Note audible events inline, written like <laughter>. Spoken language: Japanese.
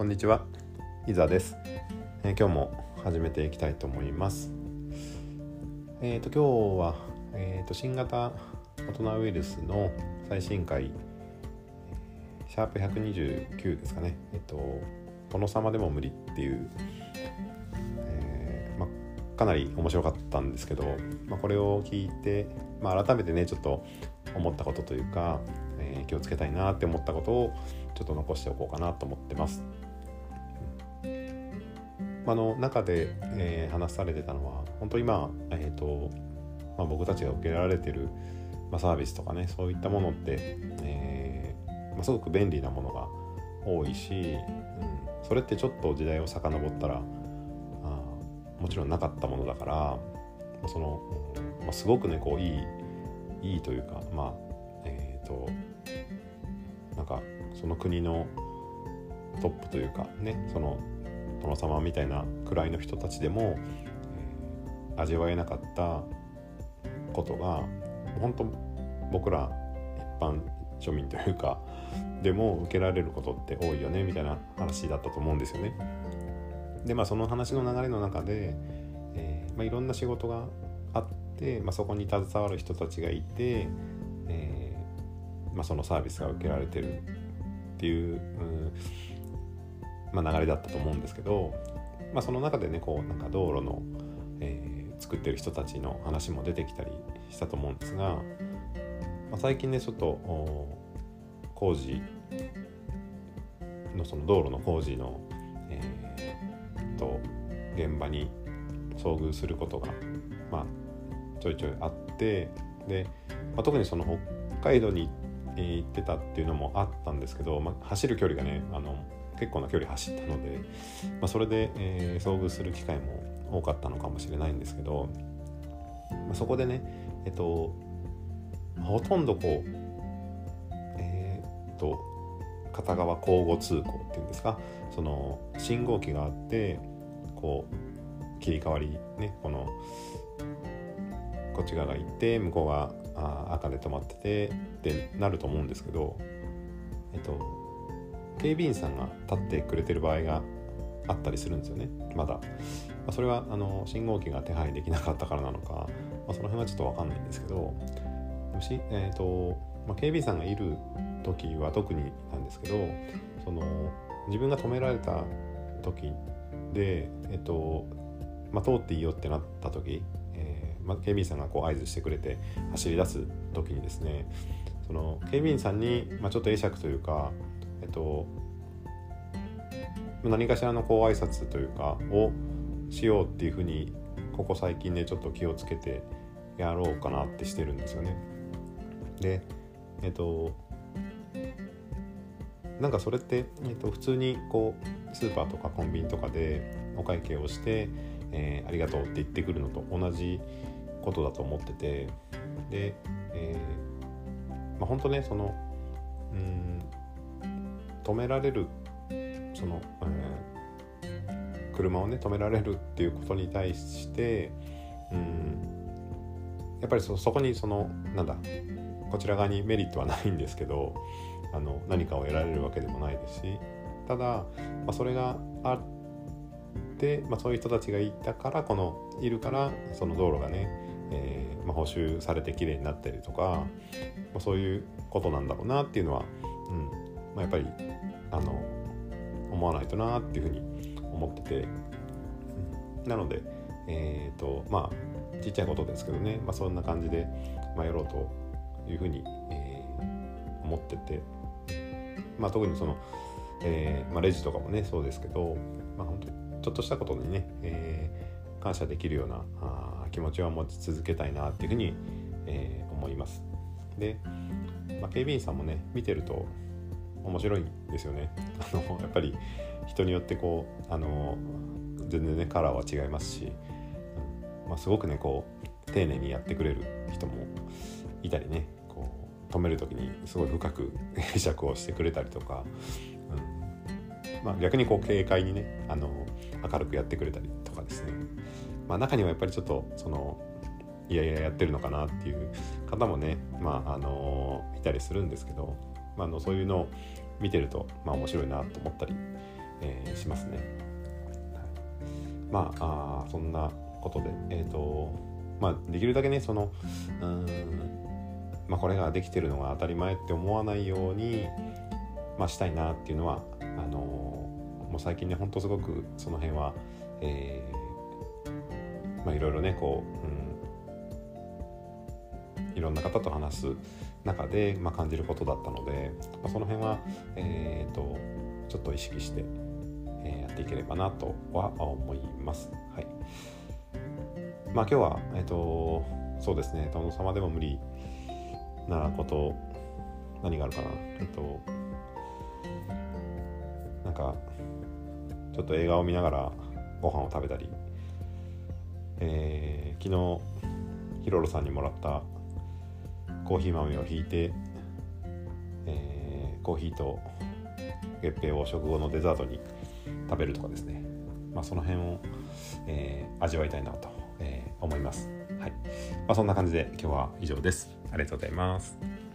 こんにちは、伊沢です、えー今日も始めていきたいと思います。えっ、と今日はえっ、と新型コロナウイルスの最新回シャープ129ですかね。えっ、と殿様でも無理っていう、えーまあかなり面白かったんですけど、まあ、これを聞いて、まあ、改めてねちょっと思ったことというか、え気をつけたいなって思ったことをちょっと残しておこうかなと思ってます。あの中で、えー話されてたのは本当今、えーとまあ、僕たちが受けられてる、まあ、サービスとかねそういったものって、えーまあ、すごく便利なものが多いし、うん、それってちょっと時代を遡ったらあーもちろんなかったものだからまあその、うんまあ、すごくねこういいいいというかまあえっ、となんかその国のトップというかねその殿様みたいな位の人たちでも、えー味わえなかったことが本当僕ら一般庶民というかでも受けられることって多いよねみたいな話だったと思うんですよね。でまあその話の流れの中で、えーまあ、いろんな仕事があって、まあ、そこに携わる人たちがいて、えーまあ、そのサービスが受けられてるっていう、うんまあ、流れだったと思うんですけど、まあ、その中でねこうなんか道路の、えー作ってる人たちの話も出てきたりしたと思うんですが、まあ、最近ねちょっと工事のその道路の工事の、えーと現場に遭遇することが、まあ、ちょいちょいあってで、まあ、特にその北海道に行ってたっていうのもあったんですけど、まあ、走る距離がねあの結構な距離走ったので、まあ、それで、えー遭遇する機会も多かったのかもしれないんですけど、まあ、そこでねえっとほとんどこうえーっと片側交互通行っていうんですかその信号機があってこう切り替わりねこのこっち側が行って向こうが赤で止まっててってなると思うんですけどえっと警備員さんが立ってくれてる場合があったりするんですよね。まだ、まあ、それはあの信号機が手配できなかったからなのか、まあ、その辺はちょっと分かんないんですけどもし、えーとまあ、警備員さんがいる時は特になんですけどその自分が止められた時で、えっとまあ、通っていいよってなった時、えーまあ、警備員さんがこう合図してくれて走り出す時にですねその警備員さんに、まあ、ちょっと会釈というか、えっと、何かしらのこう挨拶というかをしようっていうふうにここ最近ねちょっと気をつけてやろうかなってしてるんですよね。でえっとなんかそれって、えっと、普通にこうスーパーとかコンビニとかでお会計をして、えーありがとうって言ってくるのと同じことだと思っててで、えーまあ、本当ねそのうん止められるその、えー車をね止められるっていうことに対してうんやっぱりそこにそのなんだこちら側にメリットはないんですけどあの何かを得られるわけでもないですしただ、まあ、それがあって、まあ、そういう人たちがいたからこのいるからその道路がね、えーまあ、補修されてきれいになったりとか、ま、そういうことなんだろうなっていうのは、うんまあ、やっぱりあの思わないとなっていうふうに思ってて、うん。なのでえっ、とまあちっちゃいことですけどね、まあ、そんな感じで、まあ、やろうというふうに、えー思ってて、まあ、特にその、えーまあ、レジとかもねそうですけど、まあ、本当にちょっとしたことにね、えー感謝できるようなあ気持ちは持ち続けたいなっていうふうに、えー思います。で、まあ、警備員さんもね見てると面白いんですよね。<laughs> あのやっぱり人によってこうあの全然ねカラーは違いますし、うんまあ、すごくねこう丁寧にやってくれる人もいたりねこう止める時にすごい深く <laughs> 会釈をしてくれたりとか、うんまあ、逆にこう軽快にねあの明るくやってくれたりとかですね、まあ、中にはやっぱりちょっとそのいやいややってるのかなっていう方もね、まああのいたりするんですけど、まあ、のそういうのを見てると、まあ、面白いなと思ったり、えー、しますね。はい、まああそんなことで、えーとまあ、できるだけねそのうんまあ、これができてるのが当たり前って思わないように、まあ、したいなっていうのはあのもう最近ねほんとすごくその辺は、えー、まあいろいろねこう、うん、いろんな方と話す中で、まあ、感じることだったので、まあ、その辺は、えーと、ちょっと意識して、えー、やっていければなとは思います。はい。まあ、今日は、えーと、そうですね。殿様でも無理なこと何があるかな。えっとなんかちょっと映画を見ながらご飯を食べたり、えー、昨日ヒロロさんにもらったコーヒー豆をひいて、えー、コーヒーと月餅を食後のデザートに食べるとかですね、まあ、その辺を、えー、味わいたいなと、えー、思います。はいまあ、そんな感じで今日は以上です。ありがとうございます。